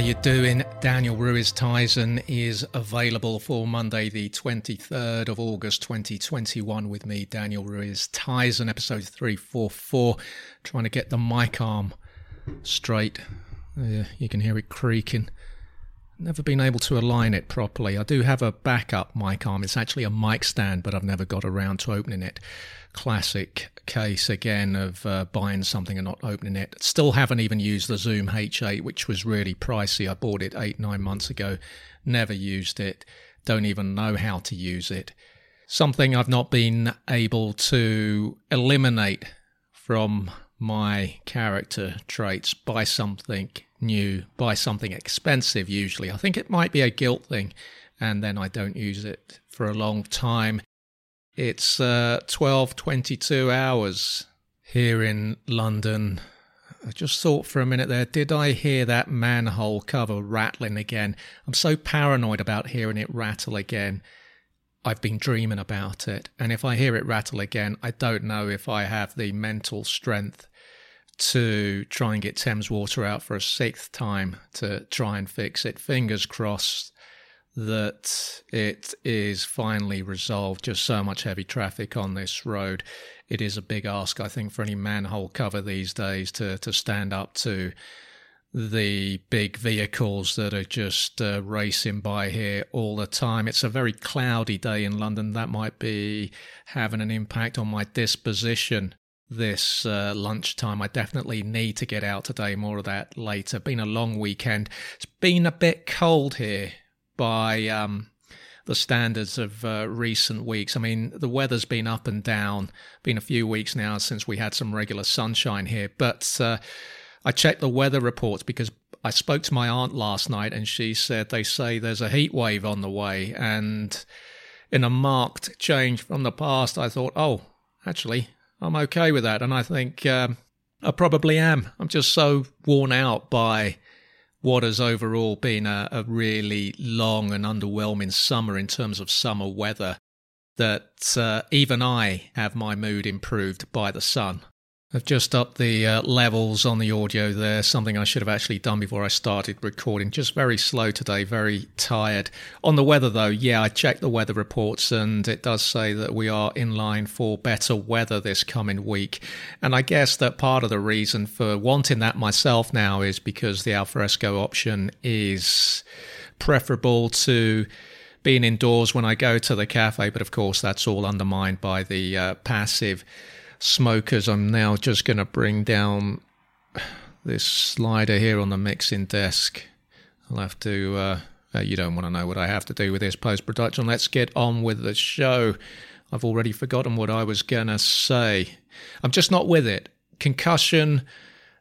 You doing? Daniel Ruiz Tyson is available for Monday, the 23rd of August 2021 with me, Daniel Ruiz Tyson, episode 344. Trying to get the mic arm straight. Uh, you can hear it creaking. Never been able to align it properly. I do have a backup mic arm. It's actually a mic stand, but I've never got around to opening it classic case again of uh, buying something and not opening it. Still haven't even used the Zoom H8, which was really pricey. I bought it eight, nine months ago. Never used it. Don't even know how to use it. Something I've not been able to eliminate from my character traits. Buy something new, buy something expensive usually. I think it might be a guilt thing, and then I don't use it for a long time. It's uh, 12:22 hours here in London. I just thought for a minute there, did I hear that manhole cover rattling again? I'm so paranoid about hearing it rattle again. I've been dreaming about it, and if I hear it rattle again, I don't know if I have the mental strength to try and get Thames Water out for a sixth time to try and fix it. Fingers crossed that it is finally resolved. Just so much heavy traffic on this road. It is a big ask, I think, for any manhole cover these days to, to stand up to the big vehicles that are just uh, racing by here all the time. It's a very cloudy day in London. That might be having an impact on my disposition this uh, lunchtime. I definitely need to get out today. More of that later. Been a long weekend. It's been a bit cold here by um, the standards of uh, recent weeks. I mean, the weather's been up and down. Been a few weeks now since we had some regular sunshine here, but uh, I checked the weather reports because I spoke to my aunt last night, and she said they say there's a heat wave on the way, and in a marked change from the past, I thought, oh, actually, I'm okay with that, and I think um, I probably am. I'm just so worn out by what has overall been a, a really long and underwhelming summer in terms of summer weather that uh, even I have my mood improved by the sun. I've just upped the uh, levels on the audio there, something I should have actually done before I started recording. Just very slow today, very tired. On the weather, though, yeah, I checked the weather reports and it does say that we are in line for better weather this coming week. And I guess that part of the reason for wanting that myself now is because the alfresco option is preferable to being indoors when I go to the cafe. But of course, that's all undermined by the uh, passive smokers, I'm now just going to bring down this slider here on the mixing desk. I'll have to, uh, uh, you don't want to know what I have to do with this post production. Let's get on with the show. I've already forgotten what I was going to say. I'm just not with it. Concussion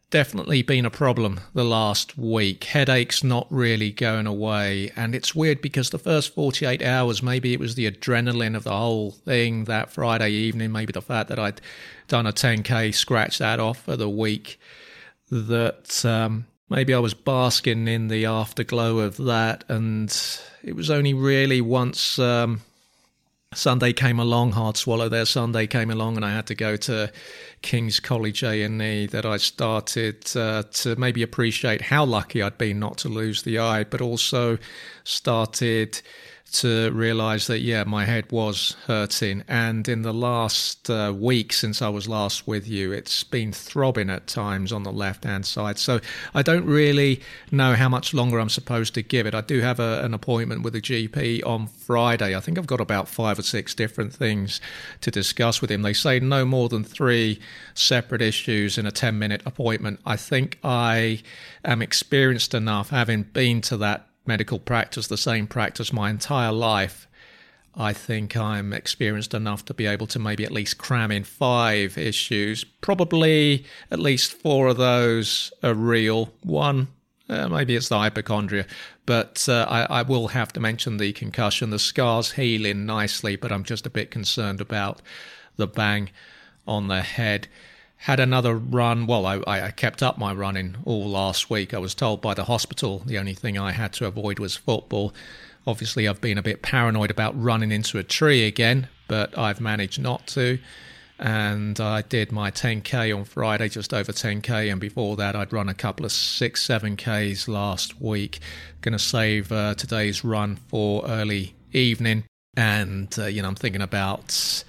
definitely been a problem the last week. Headaches not really going away. And it's weird because the first 48 hours, maybe it was the adrenaline of the whole thing that Friday evening, maybe the fact that I'd done a 10K, scratched that off for the week, that um, maybe I was basking in the afterglow of that. And it was only really once. Um, Sunday came along, hard swallow there. Sunday came along, and I had to go to King's College A and E. That I started uh, to maybe appreciate how lucky I'd been not to lose the eye, but also started to realize that, yeah, my head was hurting. And in the last uh, week since I was last with you, it's been throbbing at times on the left hand side. So I don't really know how much longer I'm supposed to give it. I do have a, an appointment with a GP on Friday. I think I've got about five or six different things to discuss with him. They say no more than three separate issues in a 10 minute appointment. I think I am experienced enough, having been to that medical practice, the same practice my entire life, I think I'm experienced enough to be able to maybe at least cram in five issues. Probably at least four of those are real. One, uh, maybe it's the hypochondria, but uh, I, I, will have to mention the concussion. The scar's healing nicely, but I'm just a bit concerned about the bang on the head. Had another run. Well, I, I kept up my running all last week. I was told by the hospital the only thing I had to avoid was football. Obviously, I've been a bit paranoid about running into a tree again, but I've managed not to and I did my 10k on Friday, just over 10k, and before that, I'd run a couple of six, seven k's last week. Going to save uh, today's run for early evening, and uh, you know, I'm thinking about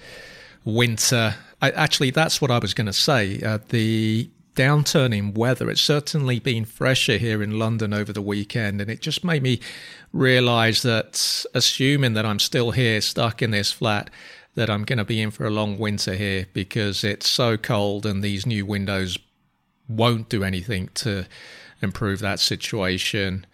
winter. I, actually, that's what I was going to say. Uh, the downturn in weather. It's certainly been fresher here in London over the weekend, and it just made me realize that assuming that I'm still here, stuck in this flat that I'm going to be in for a long winter here because it's so cold and these new windows won't do anything to improve that situation.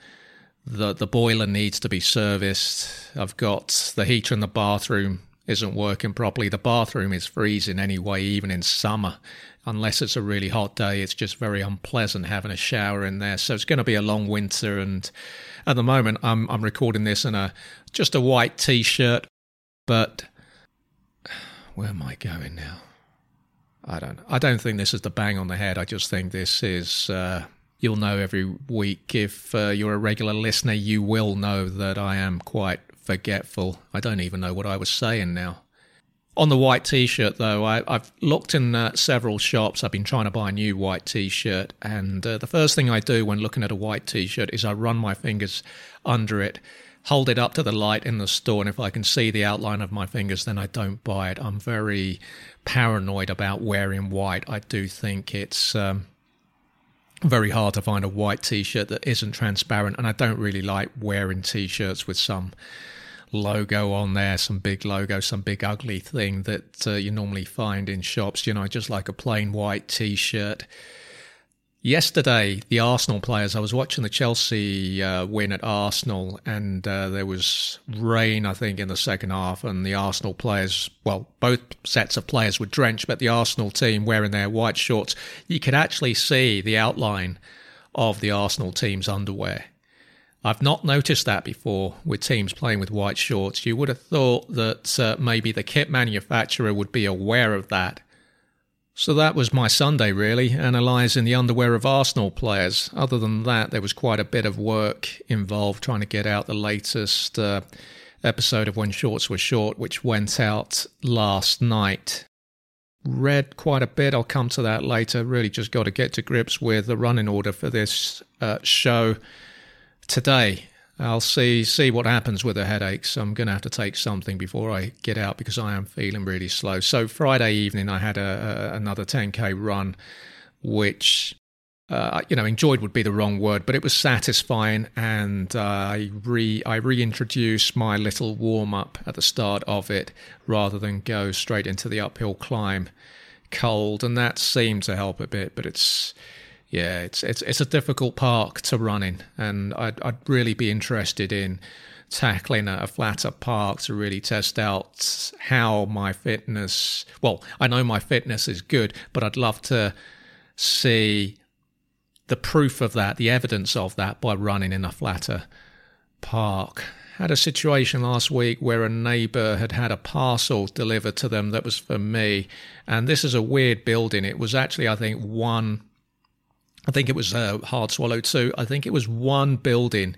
The the boiler needs to be serviced. I've got the heater in the bathroom isn't working properly. The bathroom is freezing anyway, even in summer. Unless it's a really hot day, it's just very unpleasant having a shower in there. So it's going to be a long winter. And at the moment, I'm I'm recording this in a just a white t-shirt, but where am I going now? I don't. I don't think this is the bang on the head. I just think this is. Uh, you'll know every week if uh, you're a regular listener. You will know that I am quite forgetful. I don't even know what I was saying now. On the white T-shirt, though, I, have looked in uh, several shops. I've been trying to buy a new white T-shirt, and uh, the first thing I do when looking at a white T-shirt is I run my fingers under it hold it up to the light in the store, and if I can see the outline of my fingers, then I don't buy it. I'm very paranoid about wearing white. I do think it's um, very hard to find a white t-shirt that isn't transparent, and I don't really like wearing t-shirts with some logo on there, some big logo, some big ugly thing that uh, you normally find in shops. You know, just like a plain white t-shirt Yesterday, the Arsenal players, I was watching the Chelsea uh, win at Arsenal, and uh, there was rain, I think, in the second half. And the Arsenal players, well, both sets of players were drenched, but the Arsenal team wearing their white shorts, you could actually see the outline of the Arsenal team's underwear. I've not noticed that before with teams playing with white shorts. You would have thought that uh, maybe the kit manufacturer would be aware of that so that was my Sunday, really, analysing the underwear of Arsenal players. Other than that, there was quite a bit of work involved trying to get out the latest uh, episode of When Shorts Were Short, which went out last night. Read quite a bit, I'll come to that later. Really just got to get to grips with the running order for this uh, show today. I'll see see what happens with the headaches. I'm going to have to take something before I get out because I am feeling really slow. So Friday evening, I had a, a another 10k run, which uh, you know enjoyed would be the wrong word, but it was satisfying, and uh, I re I reintroduced my little warm up at the start of it rather than go straight into the uphill climb cold, and that seemed to help a bit. But it's yeah, it's it's it's a difficult park to run in, and I'd I'd really be interested in tackling a flatter park to really test out how my fitness. Well, I know my fitness is good, but I'd love to see the proof of that, the evidence of that, by running in a flatter park. Had a situation last week where a neighbour had had a parcel delivered to them that was for me, and this is a weird building. It was actually, I think, one I think it was uh, Hard Swallow too. I think it was one building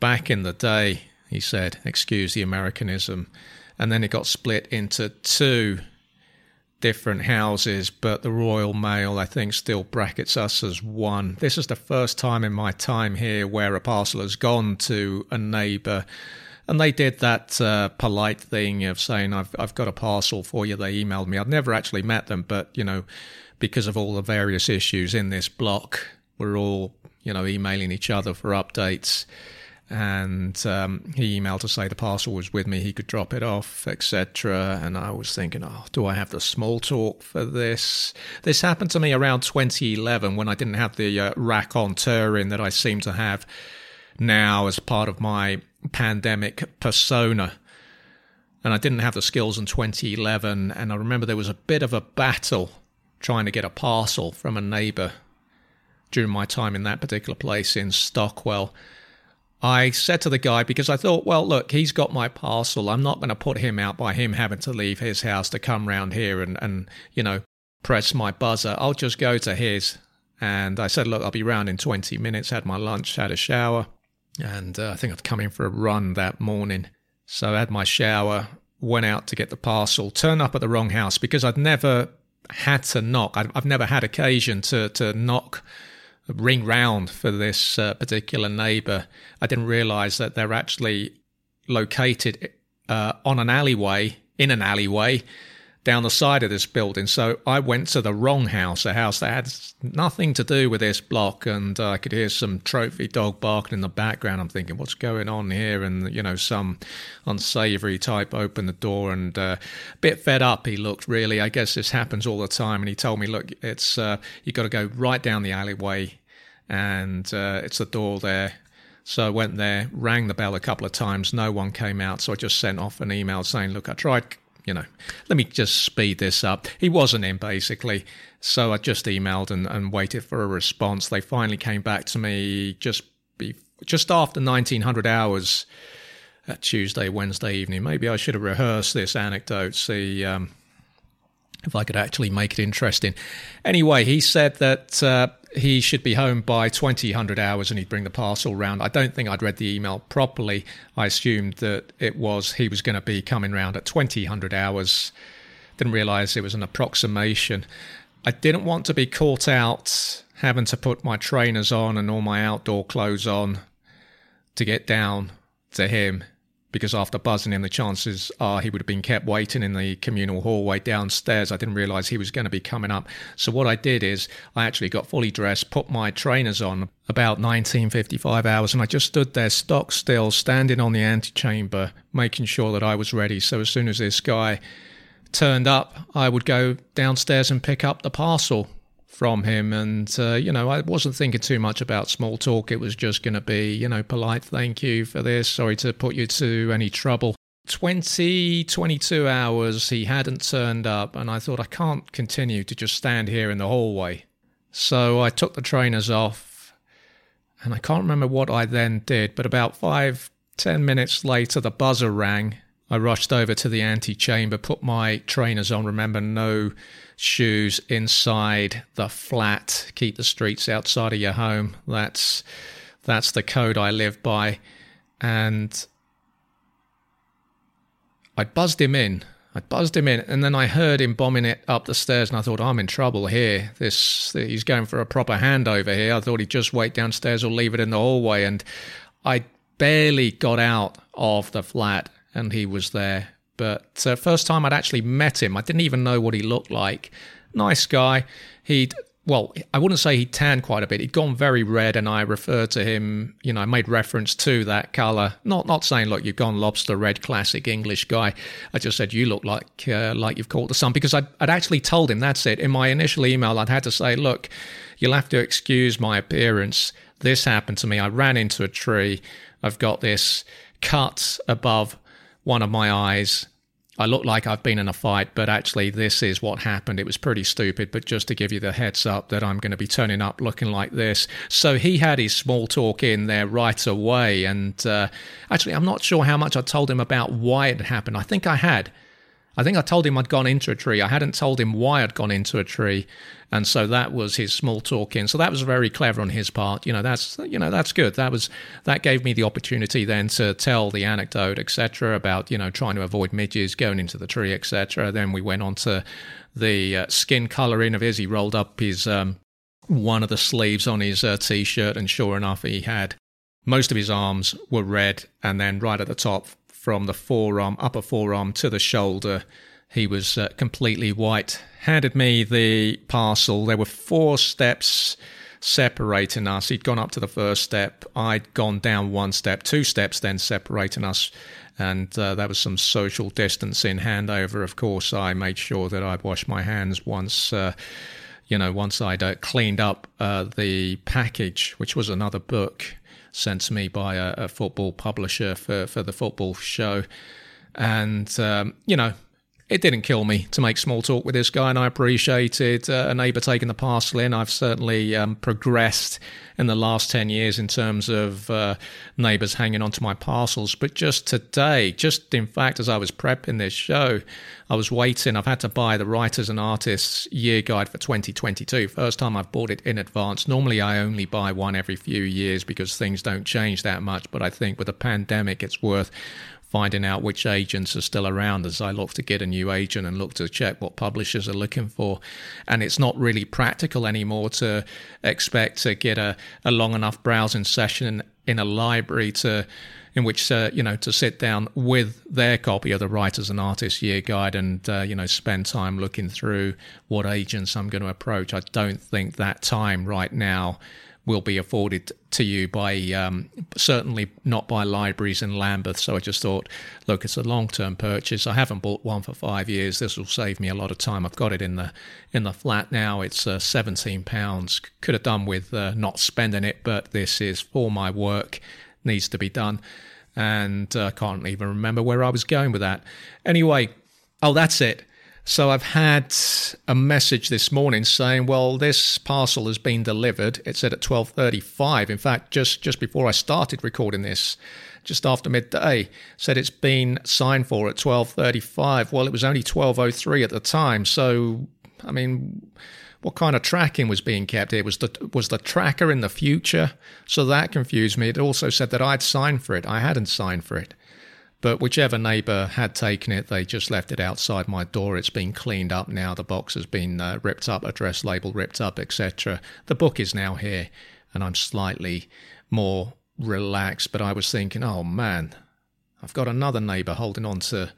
back in the day, he said, excuse the Americanism. And then it got split into two different houses, but the Royal Mail, I think, still brackets us as one. This is the first time in my time here where a parcel has gone to a neighbour. And they did that uh, polite thing of saying, I've, I've got a parcel for you. They emailed me. I've never actually met them, but, you know, because of all the various issues in this block, we're all, you know, emailing each other for updates. And um, he emailed to say the parcel was with me, he could drop it off, etc. And I was thinking, oh, do I have the small talk for this? This happened to me around 2011 when I didn't have the uh, raconteur that I seem to have now as part of my pandemic persona and I didn't have the skills in 2011. And I remember there was a bit of a battle trying to get a parcel from a neighbour during my time in that particular place in Stockwell. I said to the guy, because I thought, well, look, he's got my parcel. I'm not going to put him out by him having to leave his house to come round here and, and, you know, press my buzzer. I'll just go to his. And I said, look, I'll be round in 20 minutes. Had my lunch, had a shower. And uh, I think I'd come in for a run that morning. So I had my shower, went out to get the parcel, turned up at the wrong house because I'd never had to knock. I've never had occasion to, to knock ring round for this uh, particular neighbour. I didn't realise that they're actually located uh, on an alleyway, in an alleyway, down the side of this building. So I went to the wrong house, a house that had nothing to do with this block, and uh, I could hear some trophy dog barking in the background. I'm thinking, what's going on here? And you know, some unsavoury type opened the door, and uh, a bit fed up he looked. Really, I guess this happens all the time. And he told me, look, it's uh, you got to go right down the alleyway, and uh, it's the door there. So I went there, rang the bell a couple of times. No one came out. So I just sent off an email saying, look, I tried you know, let me just speed this up. He wasn't in basically. So I just emailed and, and waited for a response. They finally came back to me just be, just after 1900 hours at Tuesday, Wednesday evening. Maybe I should have rehearsed this anecdote, see um, if I could actually make it interesting. Anyway, he said that uh, he should be home by 2000 hours and he'd bring the parcel round. I don't think I'd read the email properly. I assumed that it was he was going to be coming round at 2000 hours. Didn't realize it was an approximation. I didn't want to be caught out having to put my trainers on and all my outdoor clothes on to get down to him because after buzzing him, the chances are he would have been kept waiting in the communal hallway downstairs. I didn't realize he was going to be coming up. So what I did is I actually got fully dressed, put my trainers on about 1955 hours, and I just stood there stock still, standing on the antechamber, making sure that I was ready. So as soon as this guy turned up, I would go downstairs and pick up the parcel from him. And, uh, you know, I wasn't thinking too much about small talk. It was just going to be, you know, polite thank you for this. Sorry to put you to any trouble. 20, 22 hours, he hadn't turned up. And I thought, I can't continue to just stand here in the hallway. So I took the trainers off. And I can't remember what I then did, but about five, ten minutes later, the buzzer rang. I rushed over to the antechamber, put my trainers on. Remember, no shoes inside the flat. Keep the streets outside of your home. That's that's the code I live by. And I buzzed him in. I buzzed him in, and then I heard him bombing it up the stairs, and I thought, I'm in trouble here. This he's going for a proper handover here. I thought he'd just wait downstairs or leave it in the hallway, and I barely got out of the flat, and he was there. But uh, first time I'd actually met him, I didn't even know what he looked like. Nice guy. He'd well, I wouldn't say he'd tanned quite a bit. He'd gone very red, and I referred to him. You know, I made reference to that color. Not not saying look, you've gone lobster red, classic English guy. I just said you look like uh, like you've caught the sun because I'd, I'd actually told him that's it. In my initial email, I'd had to say, look, you'll have to excuse my appearance. This happened to me. I ran into a tree. I've got this cut above one of my eyes. I look like I've been in a fight, but actually, this is what happened. It was pretty stupid, but just to give you the heads up that I'm going to be turning up looking like this. So he had his small talk in there right away. And uh, actually, I'm not sure how much I told him about why it happened. I think I had. I think I told him I'd gone into a tree. I hadn't told him why I'd gone into a tree, and so that was his small talk in. So that was very clever on his part. You know, that's you know that's good. That was that gave me the opportunity then to tell the anecdote, etc., about you know trying to avoid midges, going into the tree, etc. Then we went on to the uh, skin colouring of his. He rolled up his um, one of the sleeves on his uh, t-shirt, and sure enough, he had most of his arms were red, and then right at the top from the forearm, upper forearm to the shoulder. He was uh, completely white. Handed me the parcel. There were four steps separating us. He'd gone up to the first step. I'd gone down one step, two steps then separating us. And uh, was some social distancing handover. Of course, I made sure that I'd washed my hands once. Uh, you know, once I'd uh, cleaned up uh, the package, which was another book, sent to me by a, a football publisher for, for the football show. And, um, you know, it didn't kill me to make small talk with this guy, and I appreciated uh, a neighbour taking the parcel in. I've certainly um, progressed in the last 10 years in terms of uh, neighbours hanging on to my parcels. But just today, just in fact, as I was prepping this show, I was waiting. I've had to buy the Writers and Artists Year Guide for 2022. First time I've bought it in advance. Normally, I only buy one every few years because things don't change that much. But I think with the pandemic, it's worth finding out which agents are still around as I look to get a new agent and look to check what publishers are looking for. And it's not really practical anymore to expect to get a, a long enough browsing session in a library to in which uh, you know to sit down with their copy of the writers and artists year guide and uh, you know spend time looking through what agents I'm going to approach. I don't think that time right now will be afforded to you by um, certainly not by libraries in Lambeth. So I just thought, look, it's a long term purchase. I haven't bought one for five years. This will save me a lot of time. I've got it in the in the flat now. It's uh, seventeen pounds. Could have done with uh, not spending it, but this is for my work. Needs to be done, and I uh, can't even remember where I was going with that. Anyway, oh, that's it. So I've had a message this morning saying, "Well, this parcel has been delivered." It said at 12:35. In fact, just just before I started recording this, just after midday, said it's been signed for at 12:35. Well, it was only 12:03 at the time. So, I mean, what kind of tracking was being kept here? Was the was the tracker in the future? So that confused me. It also said that I'd signed for it. I hadn't signed for it. But whichever neighbour had taken it, they just left it outside my door. It's been cleaned up now. The box has been uh, ripped up, address label ripped up, etc. The book is now here, and I'm slightly more relaxed. But I was thinking, oh man, I've got another neighbour holding on to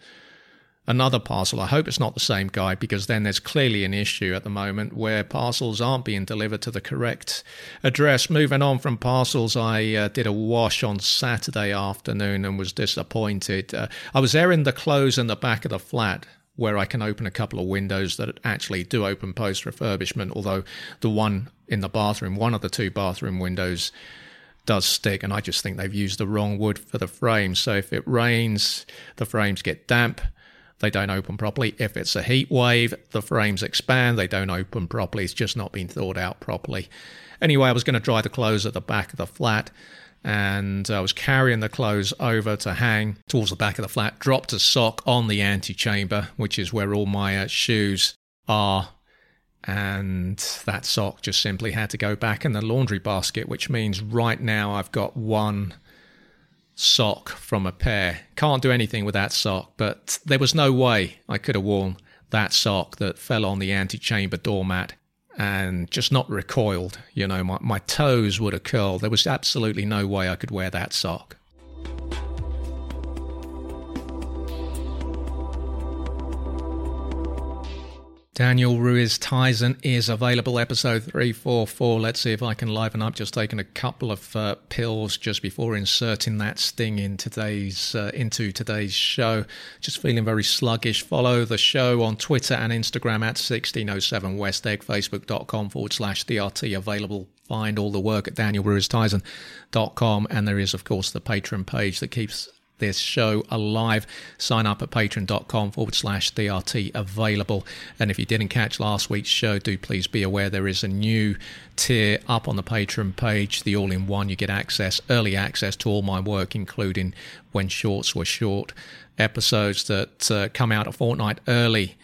another parcel. I hope it's not the same guy because then there's clearly an issue at the moment where parcels aren't being delivered to the correct address. Moving on from parcels, I uh, did a wash on Saturday afternoon and was disappointed. Uh, I was airing the clothes in the back of the flat where I can open a couple of windows that actually do open post refurbishment, although the one in the bathroom, one of the two bathroom windows, does stick, and I just think they've used the wrong wood for the frames. So if it rains, the frames get damp they don't open properly. If it's a heat wave, the frames expand, they don't open properly. It's just not been thought out properly. Anyway, I was going to dry the clothes at the back of the flat and I was carrying the clothes over to hang towards the back of the flat, dropped a sock on the antechamber, which is where all my uh, shoes are. And that sock just simply had to go back in the laundry basket, which means right now I've got one sock from a pair. Can't do anything with that sock, but there was no way I could have worn that sock that fell on the antechamber doormat and just not recoiled. You know, my, my toes would have curled. There was absolutely no way I could wear that sock. Daniel Ruiz Tyson is available, episode 344. Let's see if I can liven up. Just taking a couple of uh, pills just before inserting that sting in today's uh, into today's show. Just feeling very sluggish. Follow the show on Twitter and Instagram at 1607 West Egg, facebook.com forward slash DRT available. Find all the work at danielruiztyson.com. And there is, of course, the Patreon page that keeps this show alive. Sign up at patreon.com forward slash DRT available. And if you didn't catch last week's show, do please be aware there is a new tier up on the Patreon page, the all in one. You get access, early access to all my work, including when shorts were short episodes that uh, come out a fortnight early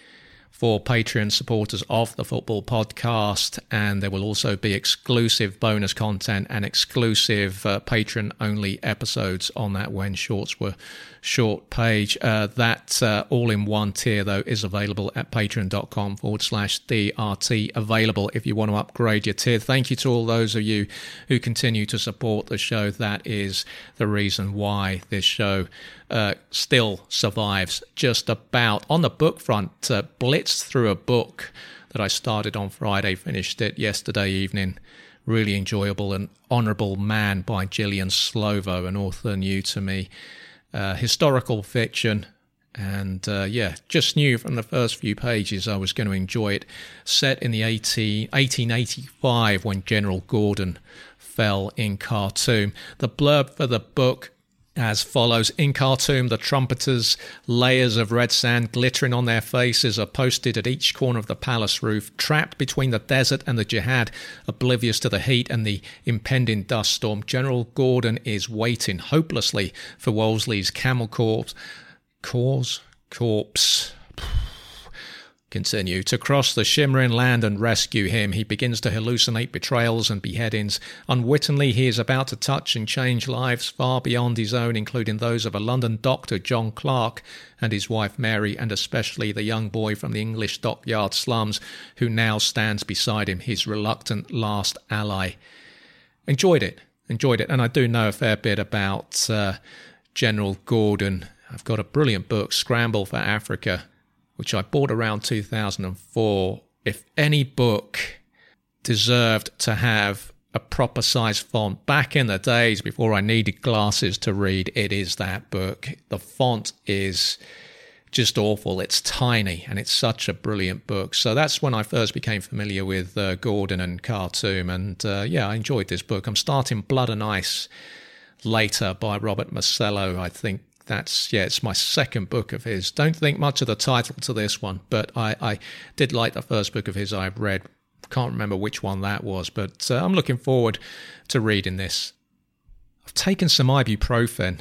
for Patreon supporters of the Football Podcast, and there will also be exclusive bonus content and exclusive uh, Patreon only episodes on that when shorts were short page. Uh, that uh, all in one tier, though, is available at patreon.com forward slash DRT. Available if you want to upgrade your tier. Thank you to all those of you who continue to support the show. That is the reason why this show uh, still survives just about. On the book front, uh, blitzed through a book that I started on Friday, finished it yesterday evening. Really enjoyable. An Honourable Man by Gillian Slovo, an author new to me. Uh, historical fiction. And uh, yeah, just knew from the first few pages I was going to enjoy it. Set in the 18, 1885 when General Gordon fell in Khartoum. The blurb for the book as follows In Khartoum, the trumpeters, layers of red sand glittering on their faces, are posted at each corner of the palace roof, trapped between the desert and the jihad, oblivious to the heat and the impending dust storm. General Gordon is waiting hopelessly for Wolseley's camel corps. Cause? Corpse continue to cross the shimmering land and rescue him. He begins to hallucinate betrayals and beheadings. Unwittingly, he is about to touch and change lives far beyond his own, including those of a London doctor, John Clark, and his wife Mary, and especially the young boy from the English dockyard slums who now stands beside him, his reluctant last ally. Enjoyed it, enjoyed it, and I do know a fair bit about uh, General Gordon. I've got a brilliant book, Scramble for Africa, which I bought around 2004, if any book deserved to have a proper size font back in the days before I needed glasses to read, it is that book. The font is just awful. It's tiny and it's such a brilliant book. So that's when I first became familiar with uh, Gordon and Khartoum. And uh, yeah, I enjoyed this book. I'm starting Blood and Ice later by Robert Masello, I think that's yeah, it's my second book of his. Don't think much of the title to this one, but I, I did like the first book of his I've read. Can't remember which one that was, but uh, I'm looking forward to reading this. I've taken some ibuprofen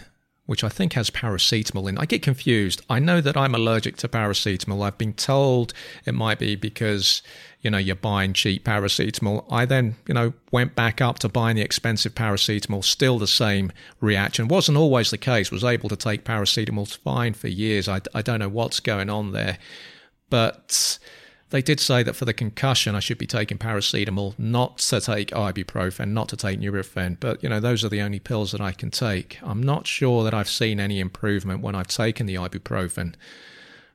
which I think has paracetamol in. I get confused. I know that I'm allergic to paracetamol. I've been told it might be because, you know, you're buying cheap paracetamol. I then, you know, went back up to buying the expensive paracetamol, still the same reaction. Wasn't always the case. Was able to take paracetamol fine for years. I, I don't know what's going on there. But they did say that for the concussion, I should be taking paracetamol, not to take ibuprofen, not to take Nurofen. But, you know, those are the only pills that I can take. I'm not sure that I've seen any improvement when I've taken the ibuprofen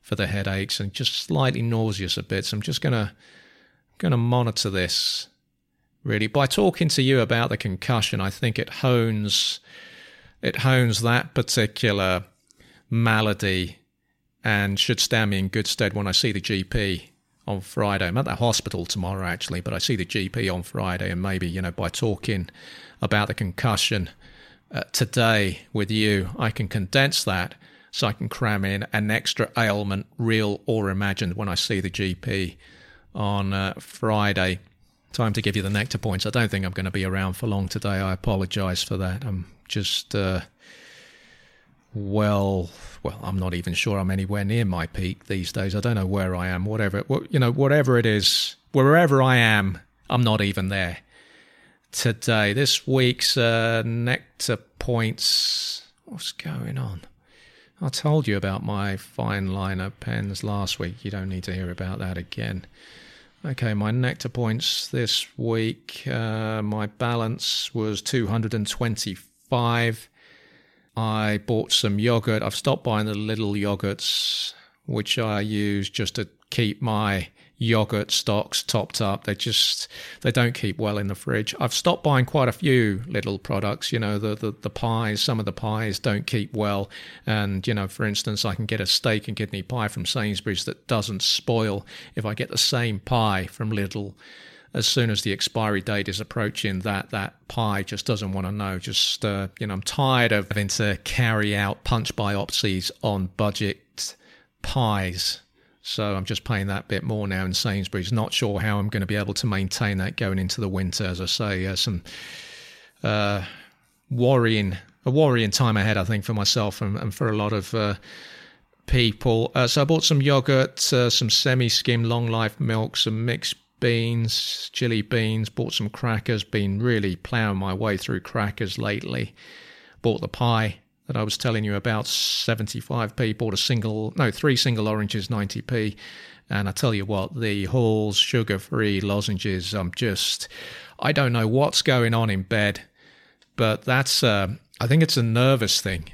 for the headaches and just slightly nauseous a bit. So I'm just going to going to monitor this really by talking to you about the concussion i think it hones it hones that particular malady and should stand me in good stead when i see the gp on Friday. I'm at the hospital tomorrow, actually, but I see the GP on Friday, and maybe, you know, by talking about the concussion uh, today with you, I can condense that so I can cram in an extra ailment, real or imagined, when I see the GP on uh, Friday. Time to give you the nectar points. I don't think I'm going to be around for long today. I apologize for that. I'm just. Uh, well, well, I'm not even sure I'm anywhere near my peak these days. I don't know where I am. Whatever, you know, whatever it is, wherever I am, I'm not even there today. This week's uh, nectar points. What's going on? I told you about my fine liner pens last week. You don't need to hear about that again. Okay, my nectar points this week. Uh, my balance was 225. I bought some yogurt. I've stopped buying the little yogurts, which I use just to keep my yogurt stocks topped up. They just they don't keep well in the fridge. I've stopped buying quite a few little products. You know, the, the the pies. Some of the pies don't keep well, and you know, for instance, I can get a steak and kidney pie from Sainsbury's that doesn't spoil if I get the same pie from Lidl as soon as the expiry date is approaching, that that pie just doesn't want to know. Just uh, you know, I'm tired of having to carry out punch biopsies on budget pies. So I'm just paying that bit more now in Sainsbury's. Not sure how I'm going to be able to maintain that going into the winter. As I say, uh, some uh, worrying a worrying time ahead, I think, for myself and, and for a lot of uh, people. Uh, so I bought some yogurt, uh, some semi-skim long life milk, some mixed beans, chili beans, bought some crackers, been really ploughing my way through crackers lately. Bought the pie that I was telling you about, 75p, bought a single, no, three single oranges, 90p. And I tell you what, the Halls sugar free lozenges, I'm just, I don't know what's going on in bed, but that's, uh, I think it's a nervous thing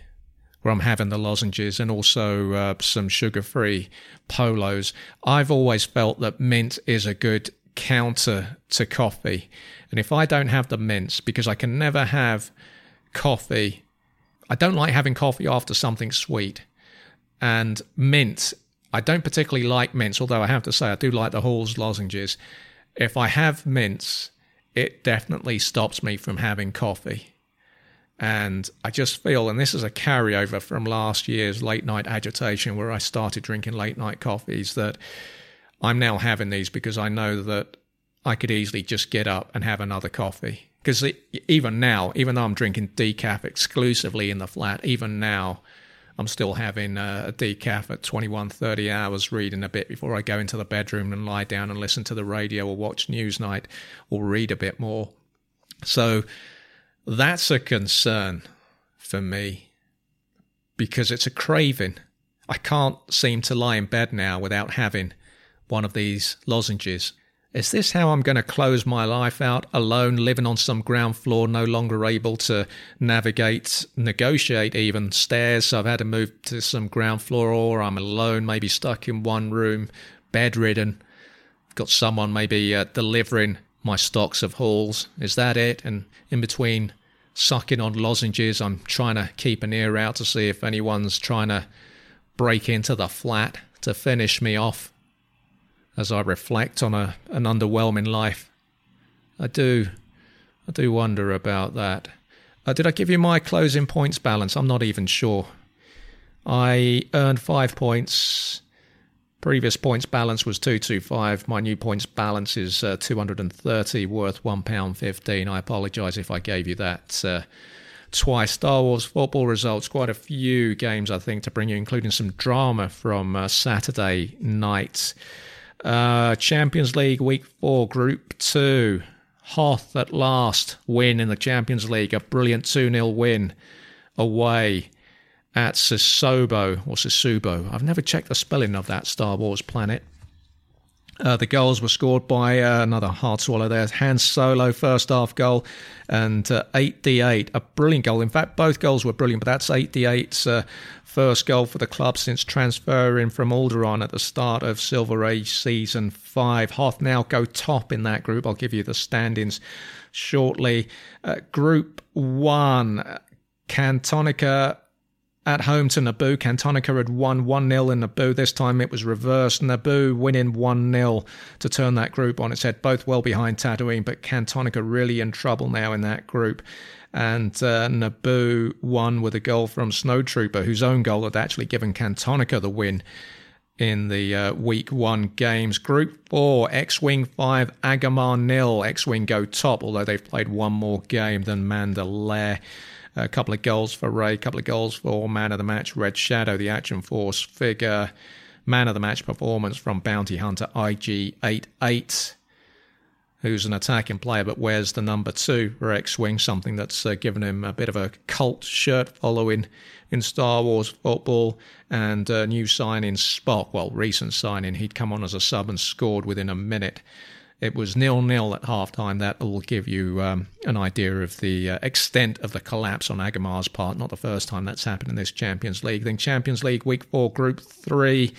where I'm having the lozenges and also uh, some sugar free polos. I've always felt that mint is a good counter to coffee. And if I don't have the mints, because I can never have coffee, I don't like having coffee after something sweet. And mint, I don't particularly like mints, although I have to say I do like the Halls lozenges. If I have mints, it definitely stops me from having coffee And I just feel, and this is a carryover from last year's late night agitation where I started drinking late night coffees, that I'm now having these because I know that I could easily just get up and have another coffee. Because even now, even though I'm drinking decaf exclusively in the flat, even now, I'm still having a decaf at 21, 30 hours, reading a bit before I go into the bedroom and lie down and listen to the radio or watch Newsnight or read a bit more. So that's a concern for me because it's a craving. I can't seem to lie in bed now without having one of these lozenges. Is this how I'm going to close my life out alone, living on some ground floor, no longer able to navigate, negotiate even stairs? So I've had to move to some ground floor, or I'm alone, maybe stuck in one room, bedridden. Got someone maybe uh, delivering my stocks of halls. Is that it? And in between sucking on lozenges, I'm trying to keep an ear out to see if anyone's trying to break into the flat to finish me off as I reflect on a, an underwhelming life. I do, I do wonder about that. Uh, did I give you my closing points balance? I'm not even sure. I earned five points. Previous points balance was 225. My new points balance is uh, 230, worth £1.15. I apologise if I gave you that uh, twice. Star Wars football results, quite a few games, I think, to bring you, including some drama from uh, Saturday night. Uh, Champions League Week 4, Group 2. Hoth at last win in the Champions League. A brilliant 2 0 win away at Sassuolo or Sassubo. I've never checked the spelling of that Star Wars planet. Uh, the goals were scored by uh, another hard swallow there. Han Solo, first half goal, and uh, 8d8, a brilliant goal. In fact, both goals were brilliant, but that's 8d8's uh, first goal for the club since transferring from Alderaan at the start of Silver Age Season 5. Hoth now go top in that group. I'll give you the standings shortly. Uh, group 1, Cantonica at home to Naboo. Cantonica had won 1 0 in Naboo. This time it was reversed. Naboo winning 1 0 to turn that group on its head, both well behind Tatooine, but Cantonica really in trouble now in that group. And uh, Naboo won with a goal from Snowtrooper, whose own goal had actually given Cantonica the win in the uh, week one games. Group four, X Wing 5, Agamar nil. X Wing go top, although they've played one more game than Mandalay. A couple of goals for Rey, a couple of goals for man of the match, Red Shadow, the Action Force figure. Man of the match performance from Bounty Hunter IG88, who's an attacking player but wears the number two for X Wing, something that's uh, given him a bit of a cult shirt following in Star Wars football. And uh, new signing Spock, well, recent signing, he'd come on as a sub and scored within a minute. It was nil nil at halftime. That will give you um, an idea of the uh, extent of the collapse on Agamar's part. Not the first time that's happened in this Champions League. Then Champions League Week Four, Group Three.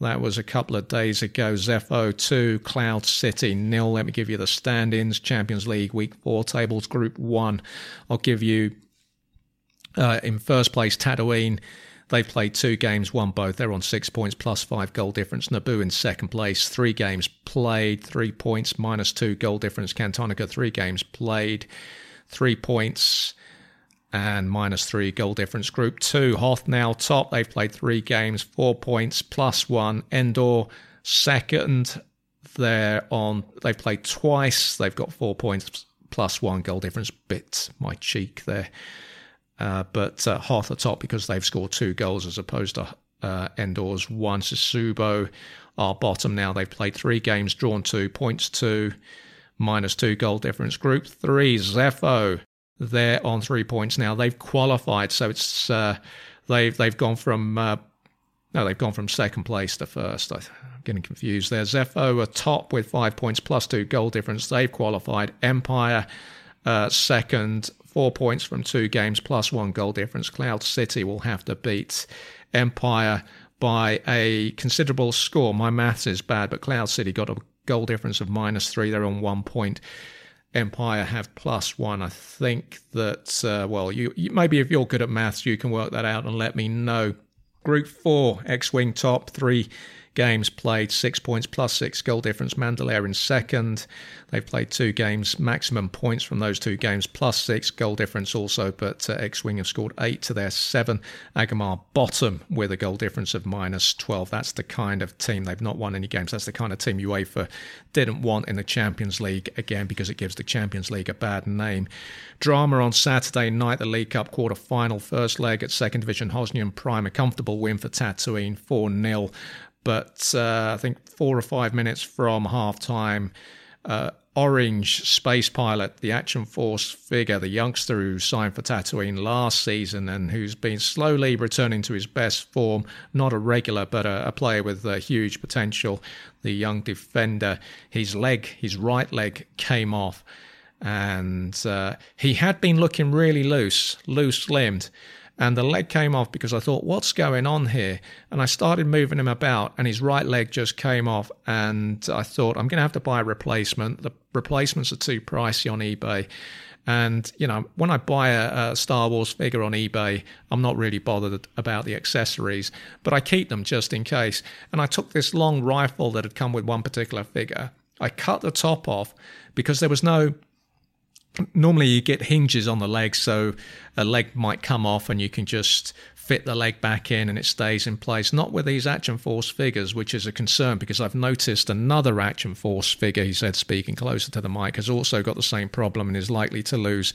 That was a couple of days ago. Zeffo 2, Cloud City nil. Let me give you the stand ins. Champions League Week 4 tables, Group 1. I'll give you uh, in first place Tatooine They've played two games, won both. They're on six points plus five goal difference. Naboo in second place, three games played, three points minus two goal difference. Cantonica, three games played, three points and minus three goal difference. Group two, Hoth now top. They've played three games, four points plus one. Endor second. They're on. They've played twice. They've got four points plus one goal difference. Bit my cheek there. Uh, but uh, Hoth top because they've scored two goals as opposed to uh, Endor's one. Sassuolo are bottom now. They've played three games, drawn two, points two, minus two goal difference. Group three, Zeffo, they're on three points now. They've qualified, so it's uh, they've they've gone from uh, no, they've gone from second place to first. I'm getting confused there. Zeffo are top with five points plus two goal difference. They've qualified. Empire uh, second, four points from two games plus one goal difference. Cloud City will have to beat Empire by a considerable score. My maths is bad, but Cloud City got a goal difference of minus three. They're on one point. Empire have plus one. I think that, uh, well, you, you, maybe if you're good at maths, you can work that out and let me know. Group four, X Wing top, three games played, six points plus six goal difference. Mandalay in second. They've played two games, maximum points from those two games, plus six goal difference also. But uh, X Wing have scored eight to their seven. Agamar bottom with a goal difference of minus 12. That's the kind of team they've not won any games. That's the kind of team UEFA didn't want in the Champions League again because it gives the Champions League a bad name. Drama on Saturday night, the League Cup quarter final, first leg at second division Hosnian Prime, a comfortable win for Tatooine, 4 0. But uh, I think four or five minutes from half time, uh, Orange Space Pilot, the Action Force figure, the youngster who signed for Tatooine last season and who's been slowly returning to his best form, not a regular, but a, a player with a huge potential, the young defender, his leg, his right leg came off. And uh, he had been looking really loose, loose limbed and the leg came off because I thought, what's going on here? And I started moving him about, and his right leg just came off. And I thought, I'm going to have to buy a replacement. The replacements are too pricey on eBay. And, you know, when I buy a, a, Star Wars figure on eBay, I'm not really bothered about the accessories, but I keep them just in case. And I took this long rifle that had come with one particular figure. I cut the top off because there was no normally you get hinges on the leg so a leg might come off and you can just fit the leg back in and it stays in place not with these action force figures which is a concern because i've noticed another action force figure he said speaking closer to the mic has also got the same problem and is likely to lose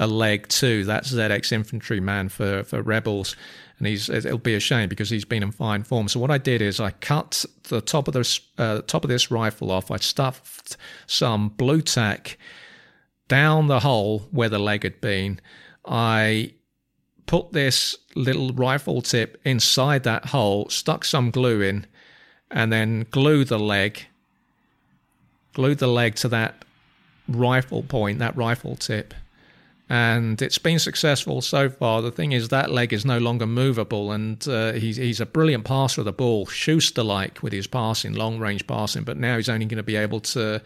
a leg too. That's zx infantryman for for rebels. And he's it'll be a shame because he's been in fine form. So what i did is i cut the top of this uh, top of this rifle off. I stuffed some Blu Tack down the hole where the leg had been. I put this little rifle tip inside that hole, stuck some glue in, and then glued the leg, glued the leg to that rifle point, that rifle tip. And it's been successful so far. The thing is, that leg is no longer movable, and uh, he's, he's a brilliant passer of the ball, Schuster like with his passing, long range passing, but now he's only going to be able to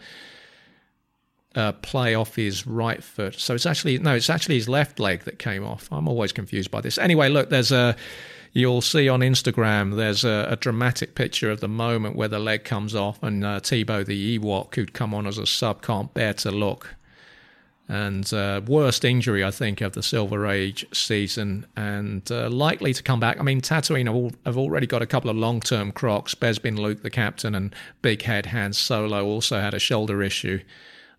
uh, play off his right foot. So it's actually no, it's actually his left leg that came off. I'm always confused by this. Anyway, look, there's a you'll see on Instagram. There's a, a dramatic picture of the moment where the leg comes off, and uh, Teebo the Ewok, who'd come on as a sub, can't bear to look. And uh, worst injury, I think, of the Silver Age season, and uh, likely to come back. I mean, Tatooine have, already got a couple of long-term crocks. Bespin Luke, the captain, and Big Head Han Solo also had a shoulder issue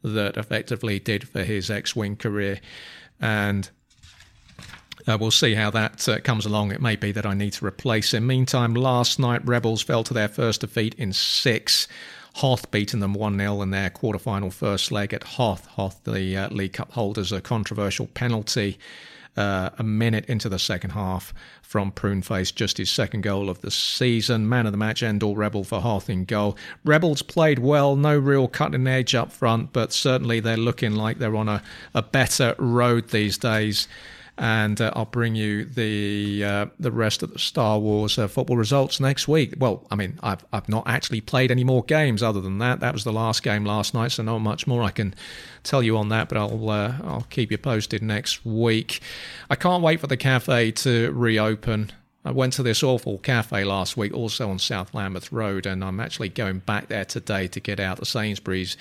that effectively did for his X Wing career. And uh, we'll see how that uh, comes along. It may be that I need to replace him. Meantime, last night, Rebels fell to their first defeat in six. Hoth beating them 1 0 in their quarterfinal first leg at Hoth. Hoth, the uh, League Cup holders, a controversial penalty uh, a minute into the second half from Pruneface, just his second goal of the season. Man of the match, Endor Rebel for Hoth in goal. Rebels played well, no real cutting edge up front, but certainly they're looking like they're on a, a better road these days and uh, I'll bring you the uh, the rest of the Star Wars uh, football results next week. Well, I mean, I've I've not actually played any more games other than that. That was the last game last night, so not much more I can tell you on that. But I'll uh, I'll keep you posted next week. I can't wait for the cafe to reopen. I went to this awful cafe last week, also on South Lambeth Road, and I'm actually going back there today to get out the Sainsbury's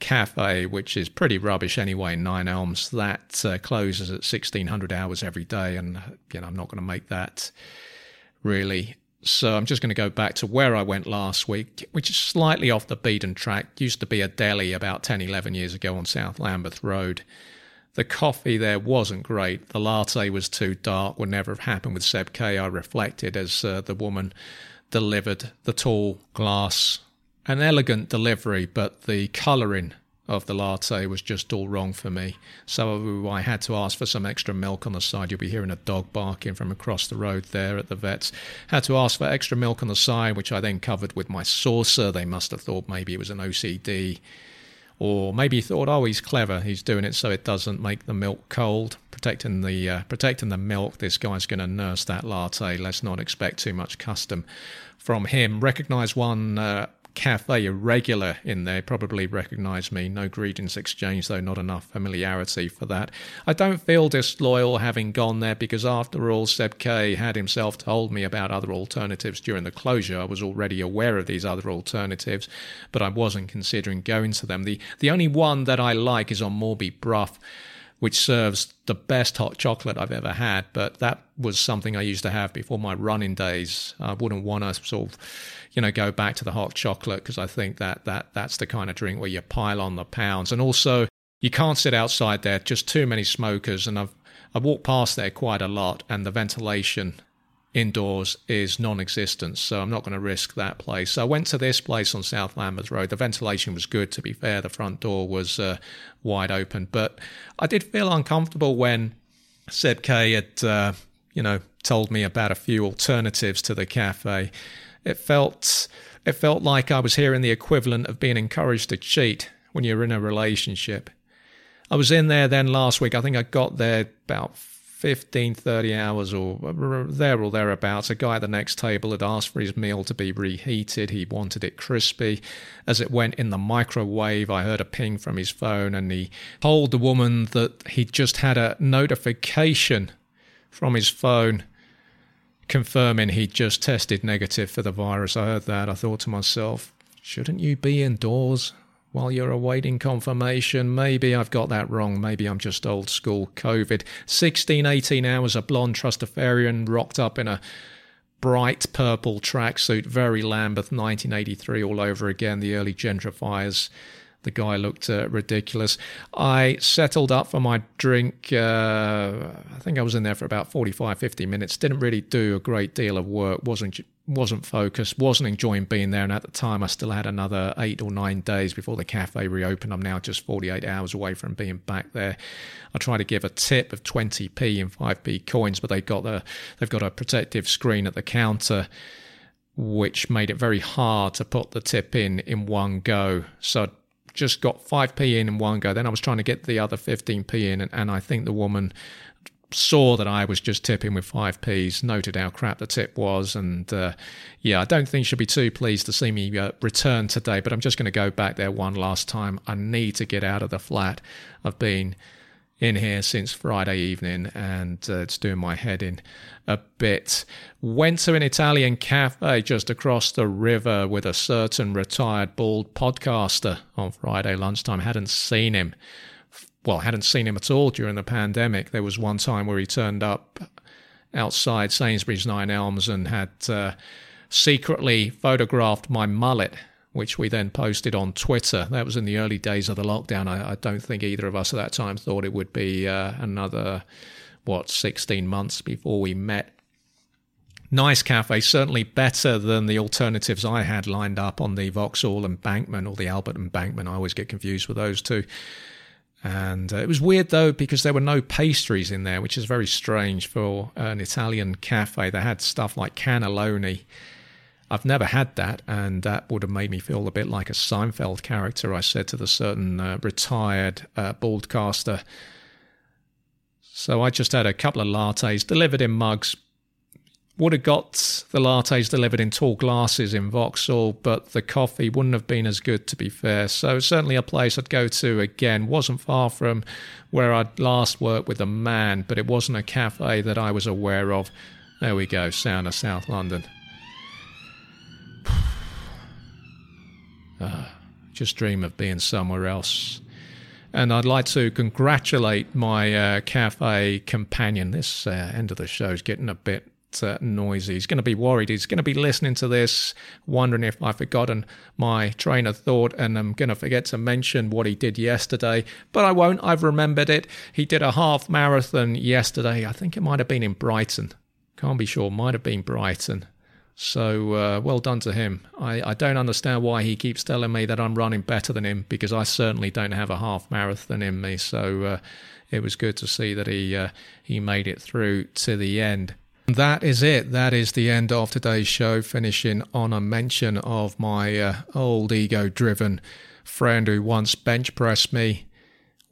cafe, which is pretty rubbish anyway, Nine Elms, that uh, closes at 1600 hours every day. And, you know, I'm not going to make that really. So I'm just going to go back to where I went last week, which is slightly off the beaten track. Used to be a deli about 10, 11 years ago on South Lambeth Road. The coffee there wasn't great. The latte was too dark, would never have happened with Seb K. I reflected as uh, the woman delivered the tall glass an elegant delivery, but the colouring of the latte was just all wrong for me. So I had to ask for some extra milk on the side. You'll be hearing a dog barking from across the road there at the vet's. Had to ask for extra milk on the side, which I then covered with my saucer. They must have thought maybe it was an OCD. Or maybe he thought, oh, he's clever. He's doing it so it doesn't make the milk cold, protecting the uh, protecting the milk. This guy's going to nurse that latte. Let's not expect too much custom from him. Recognise one uh, cafe irregular in there. Probably recognise me. No greetings exchange, though, not enough familiarity for that. I don't feel disloyal having gone there because, after all, Seb K had himself told me about other alternatives during the closure. I was already aware of these other alternatives, but I wasn't considering going to them. The, the only one that I like is on Morby Brough which serves the best hot chocolate I've ever had. But that was something I used to have before my running days. I wouldn't want to sort of, you know, go back to the hot chocolate because I think that that that's the kind of drink where you pile on the pounds, and also you can't sit outside there. Just too many smokers, and I've I've walked past there quite a lot, and the ventilation indoors is non-existent, so I'm not going to risk that place. So I went to this place on South Lambeth Road. The ventilation was good, to be fair. The front door was uh, wide open, but I did feel uncomfortable when Seb K had, uh, you know, told me about a few alternatives to the cafe. It felt it felt like I was hearing the equivalent of being encouraged to cheat when you're in a relationship. I was in there then last week. I think I got there about 15, 30 hours or there or thereabouts. A guy at the next table had asked for his meal to be reheated. He wanted it crispy. As it went in the microwave, I heard a ping from his phone and he told the woman that he'd just had a notification from his phone confirming he'd just tested negative for the virus. I heard that. I thought to myself, shouldn't you be indoors? While you're awaiting confirmation. Maybe I've got that wrong. Maybe I'm just old school COVID. 16, 18 hours, a blonde Trustafarian rocked up in a bright purple tracksuit, very Lambeth 1983 all over again, the early gentrifiers. The guy looked uh, ridiculous. I settled up for my drink. Uh, I think I was in there for about 45, 50 minutes. Didn't really do a great deal of work. wasn't wasn't focused, wasn't enjoying being there. And at the time, I still had another eight or nine days before the cafe reopened. I'm now just 48 hours away from being back there. I try to give a tip of 20p and 5p coins, but they got the they've got a protective screen at the counter, which made it very hard to put the tip in in one go. So I just got 5p in in one go. Then I was trying to get the other 15p in, and, and I think the woman saw that I was just tipping with five P's, noted how crap the tip was, and uh, yeah, I don't think she'll be too pleased to see me uh, return today. But I'm just going to go back there one last time. I need to get out of the flat. I've been in here since Friday evening, and uh, it's doing my head in a bit. Went to an Italian cafe just across the river with a certain retired bald podcaster on Friday lunchtime. Hadn't seen him well, hadn't seen him at all during the pandemic. There was one time where he turned up outside Sainsbury's Nine Elms and had uh, secretly photographed my mullet, which we then posted on Twitter. That was in the early days of the lockdown. I, I don't think either of us at that time thought it would be uh, another, what, 16 months before we met. Nice cafe, certainly better than the alternatives I had lined up on the Vauxhall Embankment or the Albert Embankment. I always get confused with those two. And uh, it was weird though because there were no pastries in there, which is very strange for an Italian cafe. They had stuff like cannelloni. I've never had that, and that would have made me feel a bit like a Seinfeld character. I said to the certain uh, retired uh, baldcaster. So I just had a couple of lattes delivered in mugs, would have got the lattes delivered in tall glasses in Vauxhall, but the coffee wouldn't have been as good, to be fair. So, certainly a place I'd go to again. Wasn't far from where I'd last worked with a man, but it wasn't a cafe that I was aware of. There we go, sound of South London. Uh, just dream of being somewhere else. And I'd like to congratulate my uh, cafe companion. This uh, end of the show is getting a bit uh, noisy. He's going to be worried. He's going to be listening to this, wondering if I've forgotten my train of thought and I'm going to forget to mention what he did yesterday. But I won't. I've remembered it. He did a half marathon yesterday. I think it might have been in Brighton. Can't be sure. Might have been Brighton. So uh, well done to him. I, I don't understand why he keeps telling me that I'm running better than him because I certainly don't have a half marathon in me. So uh, it was good to see that he uh, he made it through to the end. That is it. That is the end of today's show, finishing on a mention of my uh, old ego driven friend who once bench pressed me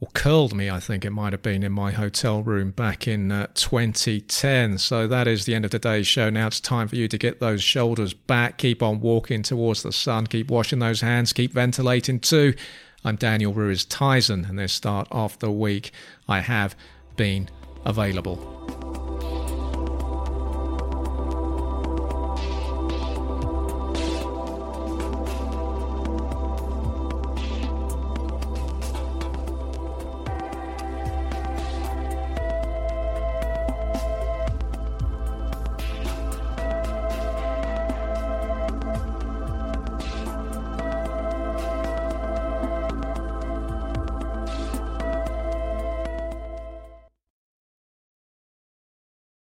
or curled me, I think it might have been, in my hotel room back in uh, 2010. So that is the end of today's show. Now it's time for you to get those shoulders back, keep on walking towards the sun, keep washing those hands, keep ventilating too. I'm Daniel Ruiz Tyson, and this start off the week I have been available.